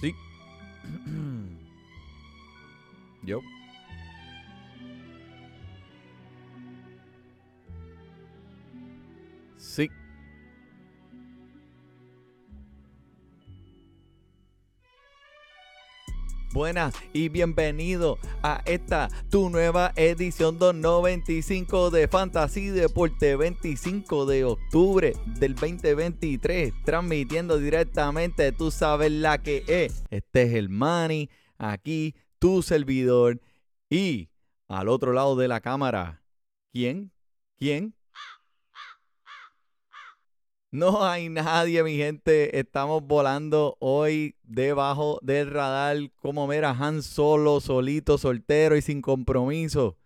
Sí. Yo. Buenas y bienvenido a esta tu nueva edición 295 de Fantasy Deporte 25 de octubre del 2023 transmitiendo directamente tú sabes la que es este es el Manny aquí tu servidor y al otro lado de la cámara ¿quién? ¿quién? No hay nadie, mi gente. Estamos volando hoy debajo del radar. Como mira, Han solo, solito, soltero y sin compromiso.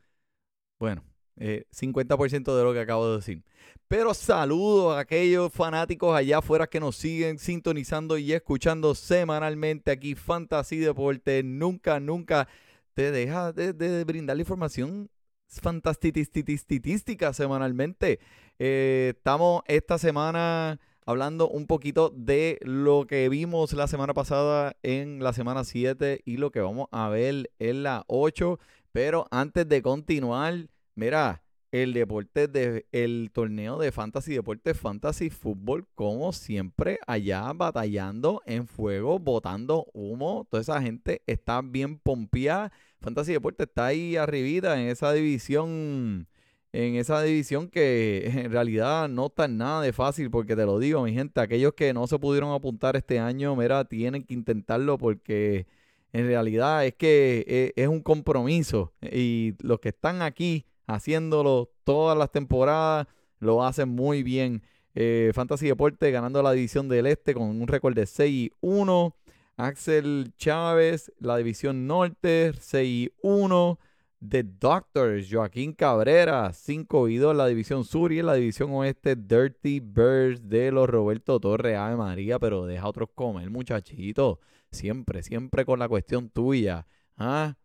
Bueno, 50% eh, de lo que acabo de decir. Pero saludo a aquellos fanáticos allá afuera que nos siguen sintonizando y escuchando semanalmente aquí Fantasy Deporte. Nunca, nunca te deja de, de brindar la información fantástica semanalmente. Eh, estamos esta semana hablando un poquito de lo que vimos la semana pasada en la semana 7 y lo que vamos a ver en la 8. Pero antes de continuar, mira, el deporte de el torneo de fantasy deporte fantasy fútbol como siempre allá batallando en fuego botando humo toda esa gente está bien pompeada fantasy deporte está ahí arribita en esa división en esa división que en realidad no está nada de fácil porque te lo digo mi gente aquellos que no se pudieron apuntar este año mira tienen que intentarlo porque en realidad es que eh, es un compromiso y los que están aquí haciéndolo todas las temporadas, lo hacen muy bien. Eh, Fantasy Deporte ganando la división del Este con un récord de 6 y 1. Axel Chávez, la división Norte, 6 y 1. The Doctors, Joaquín Cabrera, 5 y 2 la división sur y en la división oeste Dirty Birds de los Roberto Torres, Ave María, pero deja otros comer, muchachito. Siempre, siempre con la cuestión tuya. ¿Ah?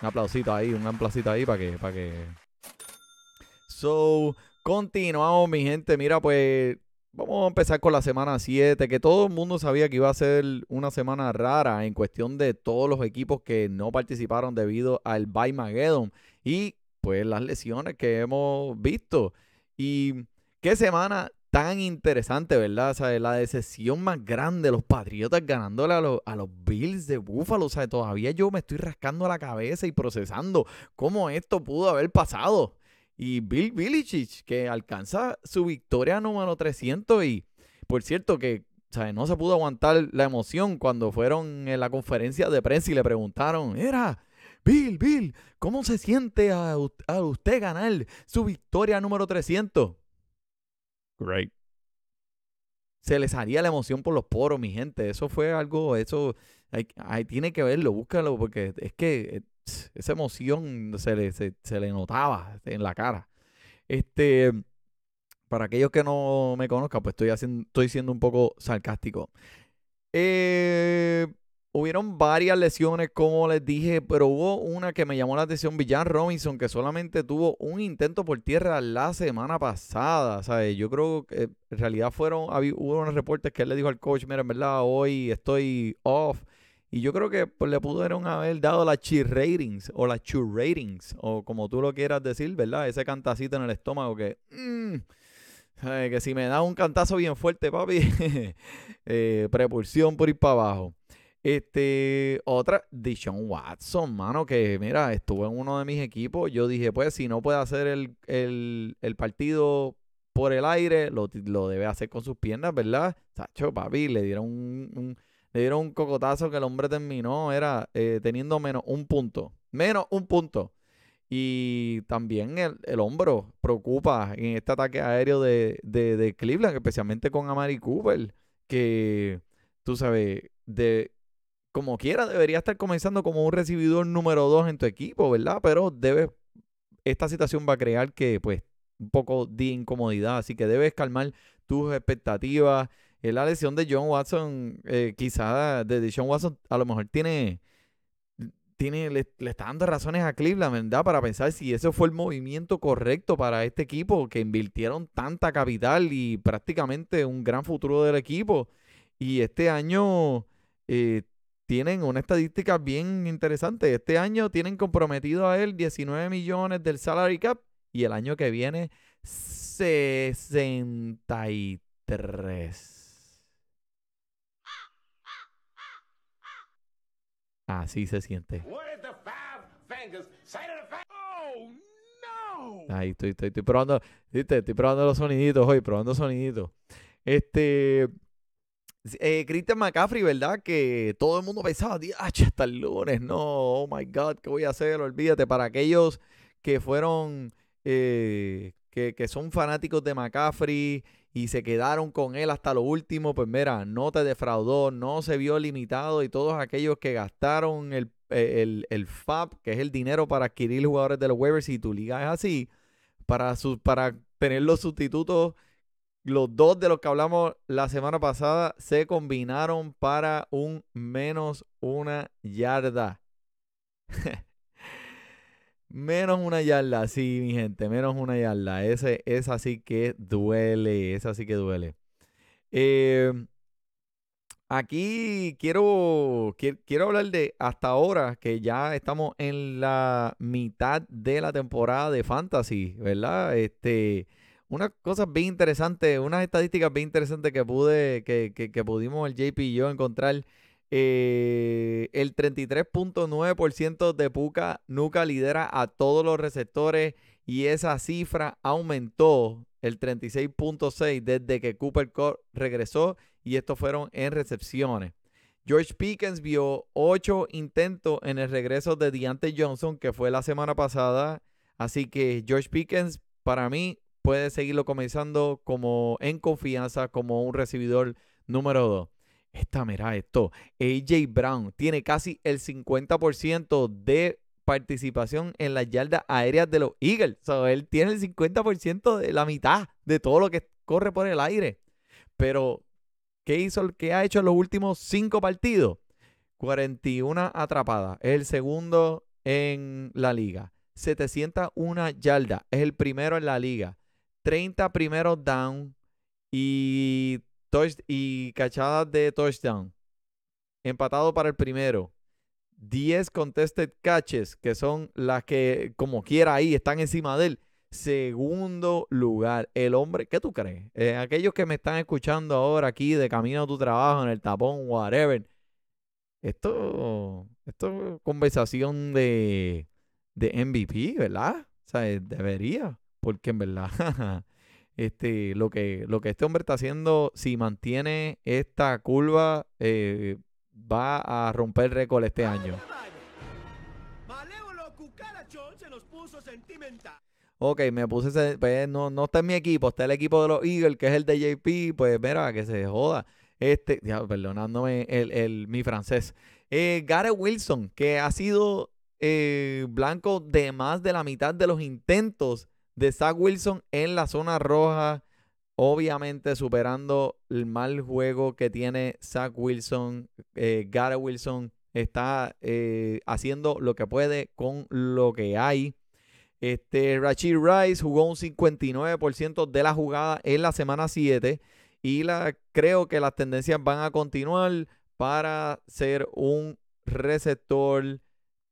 Un aplausito ahí, un aplausito ahí para que, para que. So, continuamos, mi gente. Mira, pues vamos a empezar con la semana 7, que todo el mundo sabía que iba a ser una semana rara en cuestión de todos los equipos que no participaron debido al Bye Mageddon y pues las lesiones que hemos visto. Y qué semana tan interesante, ¿verdad? O sea, la decisión más grande, los Patriotas ganándole a los, a los Bills de Buffalo. O sea, todavía yo me estoy rascando la cabeza y procesando cómo esto pudo haber pasado. Y Bill Belichick, que alcanza su victoria número 300 y, por cierto, que sea, no se pudo aguantar la emoción cuando fueron en la conferencia de prensa y le preguntaron, era... Bill, Bill, ¿cómo se siente a, a usted ganar su victoria número 300? Great. Se le salía la emoción por los poros, mi gente. Eso fue algo, eso, hay, tiene que verlo, búscalo, porque es que eh, esa emoción se le, se, le notaba en la cara. Este, para aquellos que no me conozcan, pues estoy, haciendo, estoy siendo un poco sarcástico. Eh, Hubieron varias lesiones, como les dije, pero hubo una que me llamó la atención, Villan Robinson, que solamente tuvo un intento por tierra la semana pasada. ¿sabes? Yo creo que en realidad fueron, hubo unos reportes que él le dijo al coach, mira, en verdad, hoy estoy off. Y yo creo que pues, le pudieron haber dado las chi ratings o las chu ratings, o como tú lo quieras decir, ¿verdad? Ese cantacito en el estómago que... Mm, que si me da un cantazo bien fuerte, papi, eh, prepulsión por ir para abajo. Este, otra, Dishon Watson, mano, que mira, estuvo en uno de mis equipos. Yo dije, pues, si no puede hacer el, partido por el aire, lo, debe hacer con sus piernas, ¿verdad? Sacho, papi, le dieron un, le dieron un cocotazo que el hombre terminó, era eh, teniendo menos un punto. Menos un punto. Y también el, hombro preocupa en este ataque aéreo de, de, de Cleveland, especialmente con Amari Cooper, que tú sabes, de como quiera, debería estar comenzando como un recibidor número dos en tu equipo, ¿verdad? Pero debe, esta situación va a crear que, pues, un poco de incomodidad, así que debes calmar tus expectativas. Eh, la lesión de John Watson, eh, quizá de John Watson, a lo mejor tiene, tiene le, está dando razones a Cleveland, ¿verdad? Para pensar si ese fue el movimiento correcto para este equipo, que invirtieron tanta capital y prácticamente un gran futuro del equipo Y este año eh, tienen una estadística bien interesante. Este año tienen comprometido a él 19 millones del salary cap y el año que viene 63. Así se siente. Ahí estoy, estoy, estoy probando, ¿viste? estoy probando los soniditos hoy, probando soniditos. Este, eh, Christian McCaffrey, ¿verdad? Que todo el mundo pensaba, hasta el lunes, no, oh my God, ¿qué voy a hacer? Olvídate, para aquellos que fueron, eh, que, que son fanáticos de McCaffrey y se quedaron con él hasta lo último, pues mira, no te defraudó, no se vio limitado y todos aquellos que gastaron el, el, el FAB, que es el dinero para adquirir jugadores de los waivers, y tu liga es así, para, para tener los sustitutos, los dos de los que hablamos la semana pasada se combinaron para un menos una yarda. Menos una yarda, sí, mi gente, menos una yarda. Ese es así que duele, es así que duele. Em, aquí quiero, quiero, hablar de hasta ahora que ya estamos en la mitad de la temporada de Fantasy, ¿verdad? Este, unas cosas bien interesantes, unas estadísticas bien interesantes que pude, que, que, que pudimos el JP y yo encontrar. Eh, el 33.9% de Puka Nuca lidera a todos los receptores y esa cifra aumentó el 36.6 desde que Cooper Cup regresó y estos fueron en recepciones. George Pickens vio 8 intentos en el regreso de Deontay Johnson, que fue la semana pasada. Así que George Pickens, para mí, puede seguirlo comenzando como en confianza, como un recibidor número 2. Esta, mira esto. AJ Brown tiene casi el 50% de participación en las yardas aéreas de los Eagles. O sea, él tiene el 50% de la mitad de todo lo que corre por el aire. Pero, ¿qué hizo? ¿Qué ha hecho en los últimos cinco partidos? 41 atrapadas. Es el segundo en la liga. 701 yardas. Es el primero en la liga. 30 primeros down y y cachadas de touchdown. Empatado para el primero. 10 contested catches, que son las que, como quiera ahí, están encima de él. Segundo lugar, el hombre, ¿qué tú crees? Eh, aquellos que me están escuchando ahora aquí de camino a tu trabajo, en el tapón, whatever. Esto, esto es conversación de, de MVP, ¿verdad? O sea, debería, porque en verdad este, lo, que, lo que este hombre está haciendo, si mantiene esta curva, eh, va a romper récord este año. Ok, me puse ese, pues, no, no está en mi equipo, está el equipo de los Eagles, que es el de JP, pues mira, que se joda. Este, ya, perdonándome el, mi francés. Eh, Gareth Wilson, que ha sido eh, blanco de más de la mitad de los intentos de Zach Wilson en la zona roja. Obviamente superando el mal juego que tiene Zach Wilson. Eh, Wilson está eh, haciendo lo que puede con lo que hay. Este, Rachid Rice jugó un 59% de la jugada en la semana 7 y la, creo que las tendencias van a continuar para ser un receptor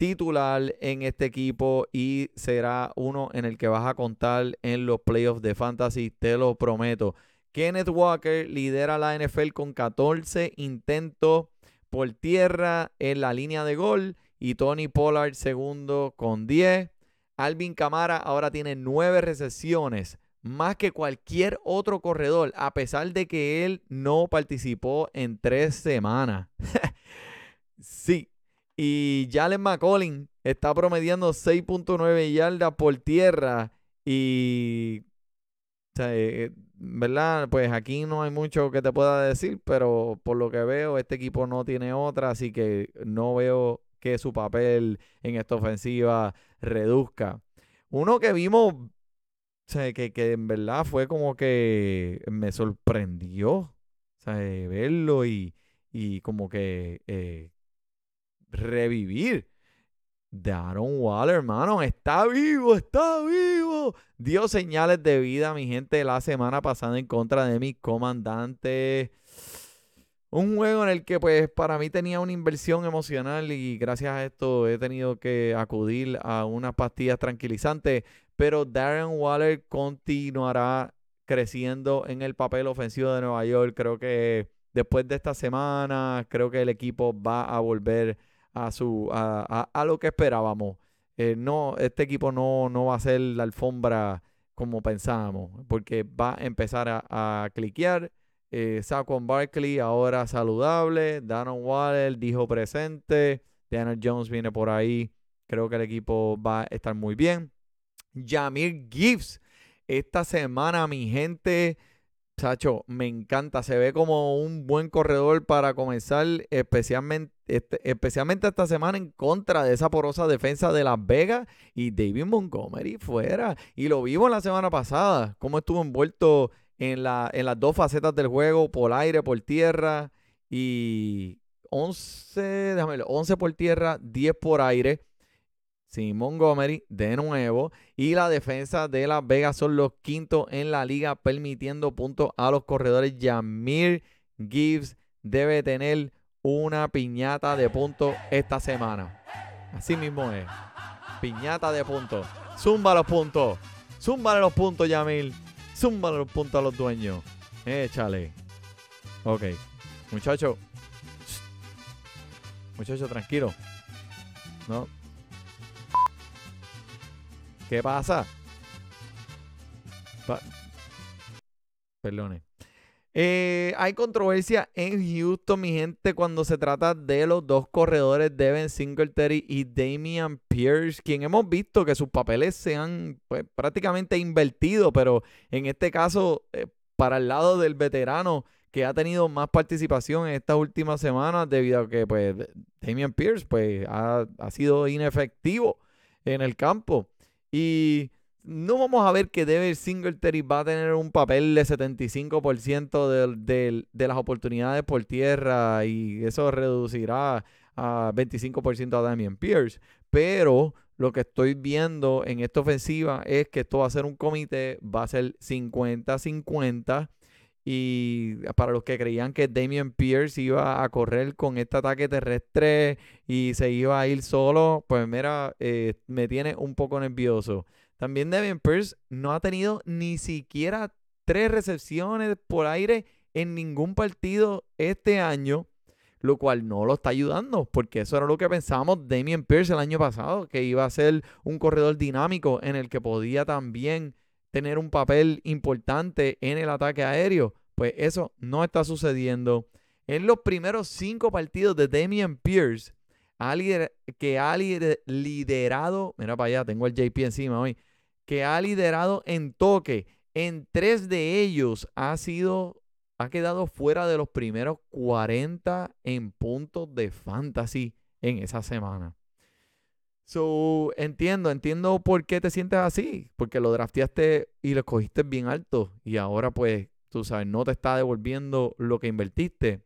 titular en este equipo y será uno en el que vas a contar en los playoffs de fantasy, te lo prometo. Kenneth Walker lidera la NFL con 14 intentos por tierra en la línea de gol y Tony Pollard segundo con 10. Alvin Camara ahora tiene 9 recesiones, más que cualquier otro corredor, a pesar de que él no participó en tres semanas. sí, y Jalen McCollin está promediando 6.9 yardas por tierra. Y, eh, eh, ¿verdad? Pues aquí no hay mucho que te pueda decir, pero por lo que veo, este equipo no tiene otra, así que no veo que su papel en esta ofensiva reduzca. Uno que vimos, que, que, en verdad fue como que me sorprendió, o sea, verlo y, y como que eh, revivir. Darren Waller, hermano, está vivo, está vivo. Dio señales de vida, mi gente, la semana pasada en contra de mi comandante. un juego en el que pues para mí tenía una inversión emocional y gracias a esto he tenido que acudir a unas pastillas tranquilizantes, pero Darren Waller continuará creciendo en el papel ofensivo de Nueva York. Creo que después de esta semana, creo que el equipo va a volver a su a, lo que esperábamos. Eh, no, este equipo no, no va a ser la alfombra como pensábamos, porque va a empezar a, a cliquear eh, Saquon Barkley ahora saludable. Danon Waller dijo presente. Daniel Jones viene por ahí. Creo que el equipo va a estar muy bien. Jamir Gibbs. Esta semana, mi gente, Sacho, me encanta. Se ve como un buen corredor para comenzar, especialmente, este, especialmente esta semana en contra de esa porosa defensa de Las Vegas y David Montgomery fuera. Y lo vimos la semana pasada, cómo estuvo envuelto en, la, en las dos facetas del juego, por aire, por tierra, y 11, déjame ver, 11 por tierra, 10 por aire. Sin Montgomery de nuevo. Y la defensa de Las Vegas son los quintos en la liga, permitiendo puntos a los corredores. Yamir Gibbs debe tener una piñata de puntos esta semana. Así mismo es. Piñata de puntos. Zumba los puntos. Zumba los puntos, Yamil. Zumba los puntos a los dueños. Échale. Ok. Muchacho. Muchacho, tranquilo. ¿No? ¿Qué pasa? Perdone. Eh, hay controversia en Houston, mi gente, cuando se trata de los dos corredores, Devin Singletary y Damian Pierce, quien hemos visto que sus papeles se han pues, prácticamente invertido, pero en este caso, eh, para el lado del veterano que ha tenido más participación en estas últimas semanas, debido a que pues, Damian Pierce pues, ha sido inefectivo en el campo. Y no vamos a ver que Devin Singletary va a tener un papel de 75% de, de, las oportunidades por tierra y eso reducirá a 25% a Damian Pierce. Pero lo que estoy viendo en esta ofensiva es que esto va a ser un comité, va a ser 50-50. Y para los que creían que Damian Pierce iba a correr con este ataque terrestre y se iba a ir solo, pues mira, eh, me tiene un poco nervioso. También Devin Pierce no ha tenido ni siquiera tres recepciones por aire en ningún partido este año, lo cual no lo está ayudando, porque eso era lo que pensábamos Damien Pierce el año pasado, que iba a ser un corredor dinámico en el que podía también tener un papel importante en el ataque aéreo. Pues eso no está sucediendo. En los primeros cinco partidos de Damien Pierce, que ha liderado, mira para allá, tengo el JP encima hoy, que ha liderado en toque. En tres de ellos ha sido, ha quedado fuera de los primeros 40 en puntos de fantasy en esa semana. So, entiendo, entiendo por qué te sientes así, porque lo drafteaste y lo cogiste bien alto y ahora pues, tú sabes, no te está devolviendo lo que invertiste.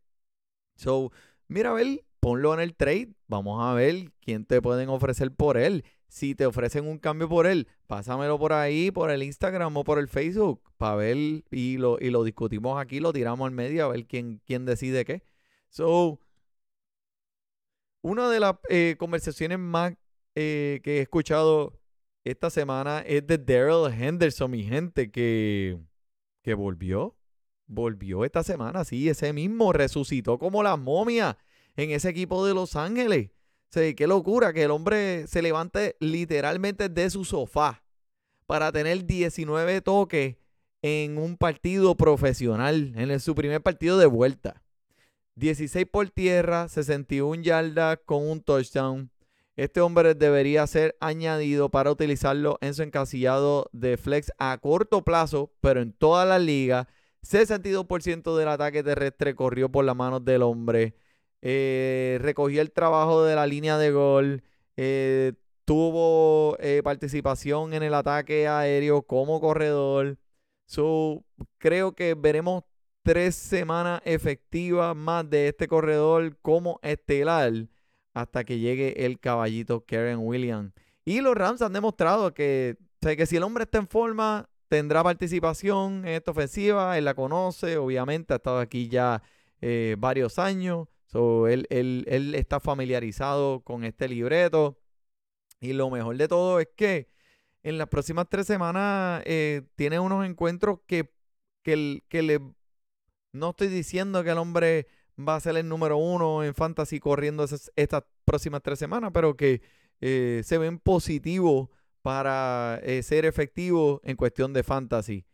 So, mira a ver, ponlo en el trade, vamos a ver quién te pueden ofrecer por él si te ofrecen un cambio por él, pásamelo por ahí, por el Instagram o por el Facebook, para ver y lo, y lo discutimos aquí, lo tiramos al medio a ver quién, quién decide qué. So, una de las eh, conversaciones más eh, que he escuchado esta semana es de Daryl Henderson, mi gente, que, que volvió. Volvió esta semana, sí, ese mismo resucitó como la momia en ese equipo de Los Ángeles. Sí, qué locura que el hombre se levante literalmente de su sofá para tener 19 toques en un partido profesional, en su primer partido de vuelta. 16 por tierra, 61 yardas con un touchdown. Este hombre debería ser añadido para utilizarlo en su encasillado de flex a corto plazo, pero en toda la liga. 62% del ataque terrestre corrió por las manos del hombre. Eh, recogió el trabajo de la línea de gol, eh, tuvo eh, participación en el ataque aéreo como corredor. Creo que veremos tres semanas efectivas más de este corredor como estelar hasta que llegue el caballito Karen Williams. Y los Rams han demostrado que, que si el hombre está en forma, tendrá participación en esta ofensiva, él la conoce, obviamente ha estado aquí ya eh, varios años. So, él, él, él está familiarizado con este libreto. Y lo mejor de todo es que en las próximas tres semanas eh, tiene unos encuentros que, que, que le... No estoy diciendo que el hombre va a ser el número uno en fantasy corriendo estas próximas tres semanas, pero que eh, se ven positivos para eh, ser efectivos en cuestión de fantasy.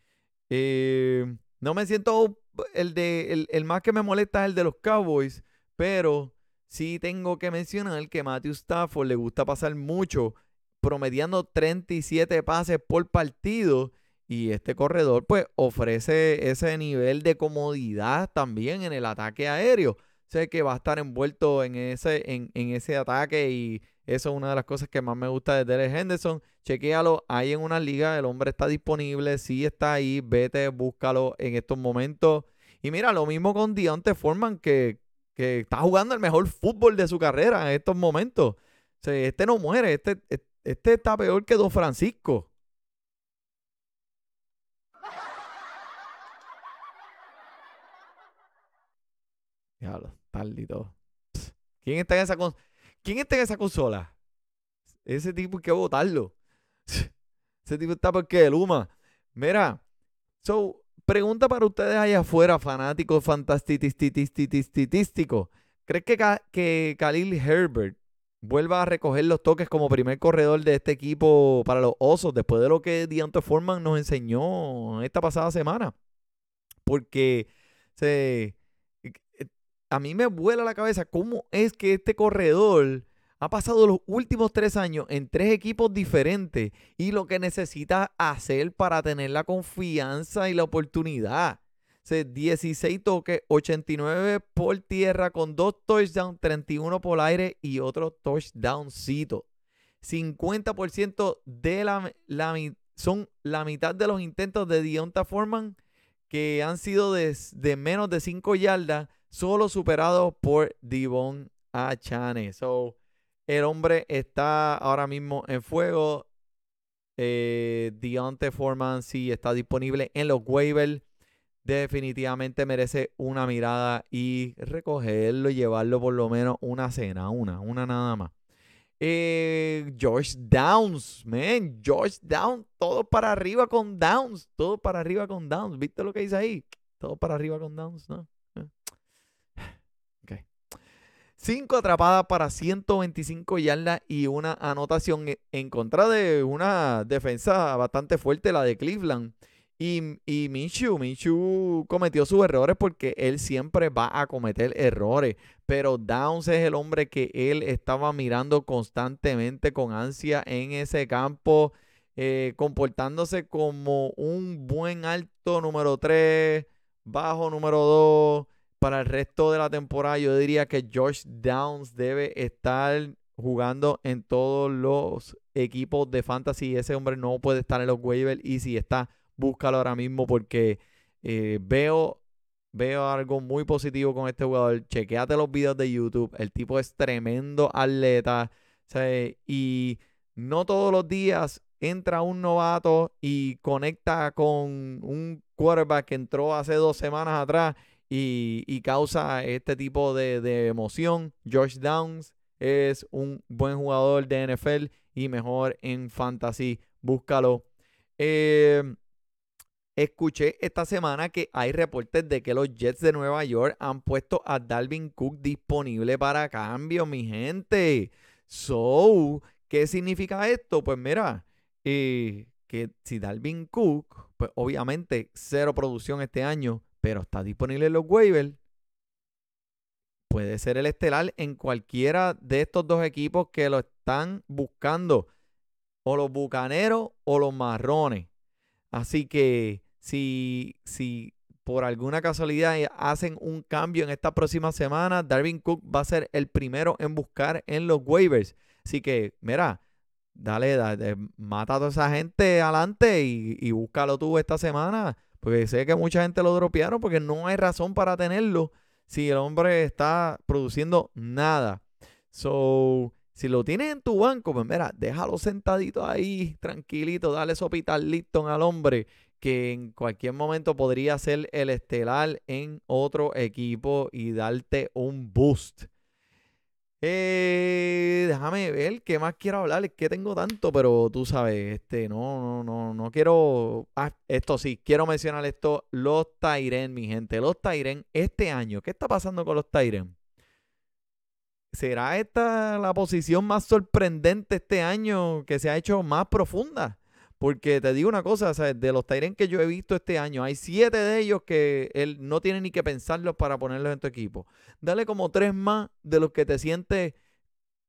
no me siento el de el, el, más que me molesta es el de los Cowboys, pero sí tengo que mencionar que Matthew Stafford le gusta pasar mucho promediando 37 pases por partido. Y este corredor pues ofrece ese nivel de comodidad también en el ataque aéreo. Sé que va a estar envuelto en ese, en, ese ataque y eso es una de las cosas que más me gusta de Derek Henderson. Chequéalo, ahí en una liga, el hombre está disponible, sí está ahí, vete, búscalo en estos momentos. Y mira, lo mismo con Dionte Forman que, que está jugando el mejor fútbol de su carrera en estos momentos. este no muere, este, este este está peor que Don Francisco. Diablo, tardito. ¿Quién está en esa ¿Quién está en esa consola? Ese tipo hay que votarlo. Ese tipo está porque Luma. Mira, so, pregunta para ustedes allá afuera, fanáticos fantásticos. ¿Crees que, que Khalil Herbert vuelva a recoger los toques como primer corredor de este equipo para los Osos, después de lo que Deontay Foreman nos enseñó esta pasada semana. Porque se, a mí me vuela la cabeza cómo es que este corredor ha pasado los últimos tres años en tres equipos diferentes y lo que necesita hacer para tener la confianza y la oportunidad. 16 toques, 89 por tierra con dos touchdowns, 31 por aire y otro touchdowncito. 50% de la, son la mitad de los intentos de Dionta Foreman que han sido de, menos de 5 yardas, solo superados por Divon Achane. So, el hombre está ahora mismo en fuego. Eh, Deontay Foreman sí está disponible en los waivers definitivamente merece una mirada y recogerlo y llevarlo por lo menos una cena, una, una nada más. Eh, George Downs, man, George Downs, todo para arriba con Downs, todo para arriba con Downs. ¿Viste lo que dice ahí? Todo para arriba con Downs, ¿no? 5 atrapadas para 125 yardas y una anotación e, en contra de una defensa bastante fuerte, la de Cleveland. Y, y Minshew, Minshew cometió sus errores porque él siempre va a cometer errores. Pero Downs es el hombre que él estaba mirando constantemente con ansia en ese campo, eh, comportándose como un buen alto número 3, bajo número 2 para el resto de la temporada, yo diría que George Downs debe estar jugando en todos los equipos de fantasy. Ese hombre no puede estar en los waivers y si está búscalo ahora mismo porque eh, veo, veo algo muy positivo con este jugador. Chequéate los videos de YouTube. El tipo es tremendo atleta. Y no todos los días entra un novato y conecta con un quarterback que entró hace dos semanas atrás y, causa este tipo de, de, emoción. George Downs es un buen jugador de NFL y mejor en fantasy. Búscalo. Eh, Escuché esta semana que hay reportes de que los Jets de Nueva York han puesto a Dalvin Cook disponible para cambio, mi gente. So, ¿qué significa esto? Pues mira, eh, que si Dalvin Cook, pues obviamente cero producción este año, pero está disponible en los waivers, puede ser el estelar en cualquiera de estos dos equipos que lo están buscando, o los bucaneros o los marrones. Así que si, si por alguna casualidad hacen un cambio en esta próxima semana, Darwin Cook va a ser el primero en buscar en los waivers. Así que, mira, dale, dale mata a toda esa gente adelante y, y, búscalo tú esta semana. Porque sé que mucha gente lo dropearon porque no hay razón para tenerlo si el hombre está produciendo nada. So, si lo tienes en tu banco, pues mira, déjalo sentadito ahí, tranquilito, dale sopital listo al hombre que en cualquier momento podría ser el estelar en otro equipo y darte un boost. Eh, déjame ver qué más quiero hablar. Es que tengo tanto, pero tú sabes, este, no, no, no, no quiero. Ah, esto sí, quiero mencionar esto. Los Tyren, mi gente. Los Tyren, este año, ¿qué está pasando con los Tyren? ¿Será esta la posición más sorprendente este año que se ha hecho más profunda? Porque te digo una cosa, de los Tyren que yo he visto este año, hay siete de ellos que él no tiene ni que pensarlos para ponerlos en tu equipo. Dale como tres más de los que te sientes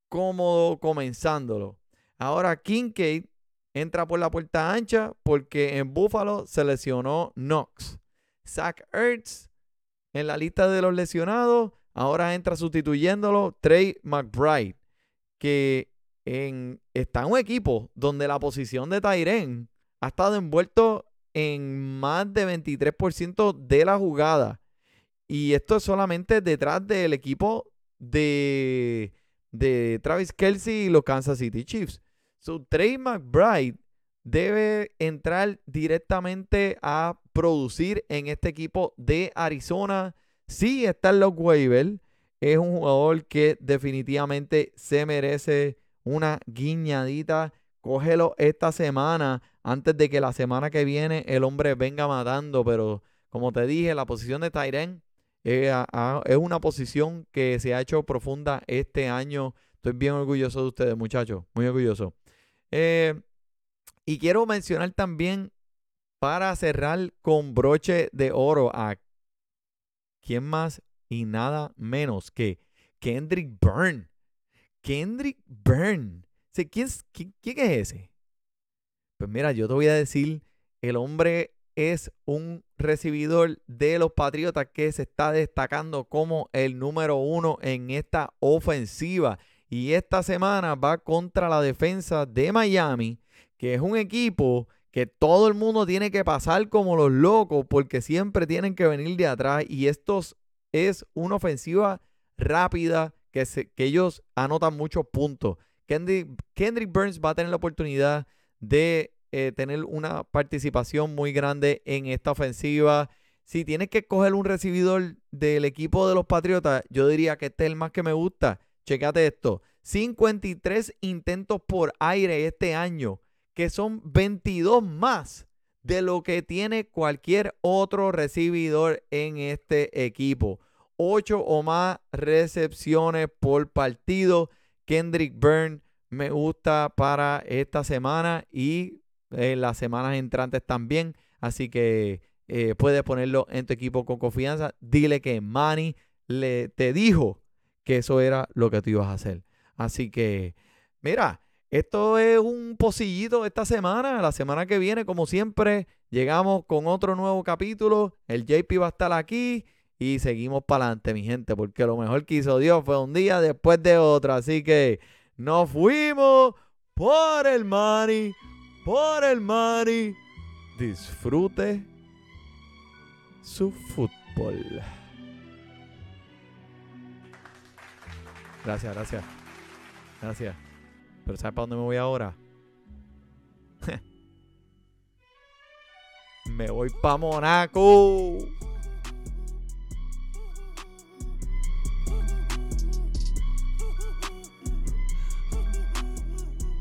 cómodo comenzándolo. Ahora Kincaid entra por la puerta ancha porque en Buffalo se lesionó Knox. Zach Ertz en la lista de los lesionados Ahora entra sustituyéndolo Trey McBride, que está en un equipo donde la posición de Tyren ha estado envuelto en más de 23% de la jugada. Y esto es solamente detrás del equipo de, de Travis Kelsey y los Kansas City Chiefs. So, Trey McBride debe entrar directamente a producir en este equipo de Arizona Sí está en los waivers. Es un jugador que definitivamente se merece una guiñadita. Cógelo esta semana antes de que la semana que viene el hombre venga matando. Pero como te dije, la posición de Tyren es una posición que se ha hecho profunda este año. Estoy bien orgulloso de ustedes, muchachos. Muy orgulloso. Eh, y quiero mencionar también, para cerrar con broche de oro, a ¿Quién más y nada menos que Kendrick Byrne? Kendrick Byrne. ¿Quién, quién, quién es ese? Pues mira, yo te voy a decir, el hombre es un recibidor de los Patriotas que se está destacando como el número uno en esta ofensiva. Y esta semana va contra la defensa de Miami, que es un equipo que todo el mundo tiene que pasar como los locos porque siempre tienen que venir de atrás y esto es una ofensiva rápida que, que ellos anotan muchos puntos. Kendrick, Burns va a tener la oportunidad de eh, tener una participación muy grande en esta ofensiva. Si tienes que coger un recibidor del equipo de los Patriotas, yo diría que este es el más que me gusta. Checate esto. 53 intentos por aire este año que son 22 más de lo que tiene cualquier otro recibidor en este equipo. 8 o más recepciones por partido. Kendrick Byrne me gusta para esta semana y en las semanas entrantes también. Así que eh, puedes ponerlo en tu equipo con confianza. Dile que Manny le, te dijo que eso era lo que tú ibas a hacer. Así que, mira, esto es un pocillito esta semana. La semana que viene, como siempre, llegamos con otro nuevo capítulo. El JP va a estar aquí y seguimos para adelante, mi gente, porque lo mejor que hizo Dios fue un día después de otro. Así que nos fuimos por el money, por el money. Disfrute su fútbol. Gracias, gracias. Gracias. Pero ¿sabes para dónde me voy ahora? me voy para Monaco.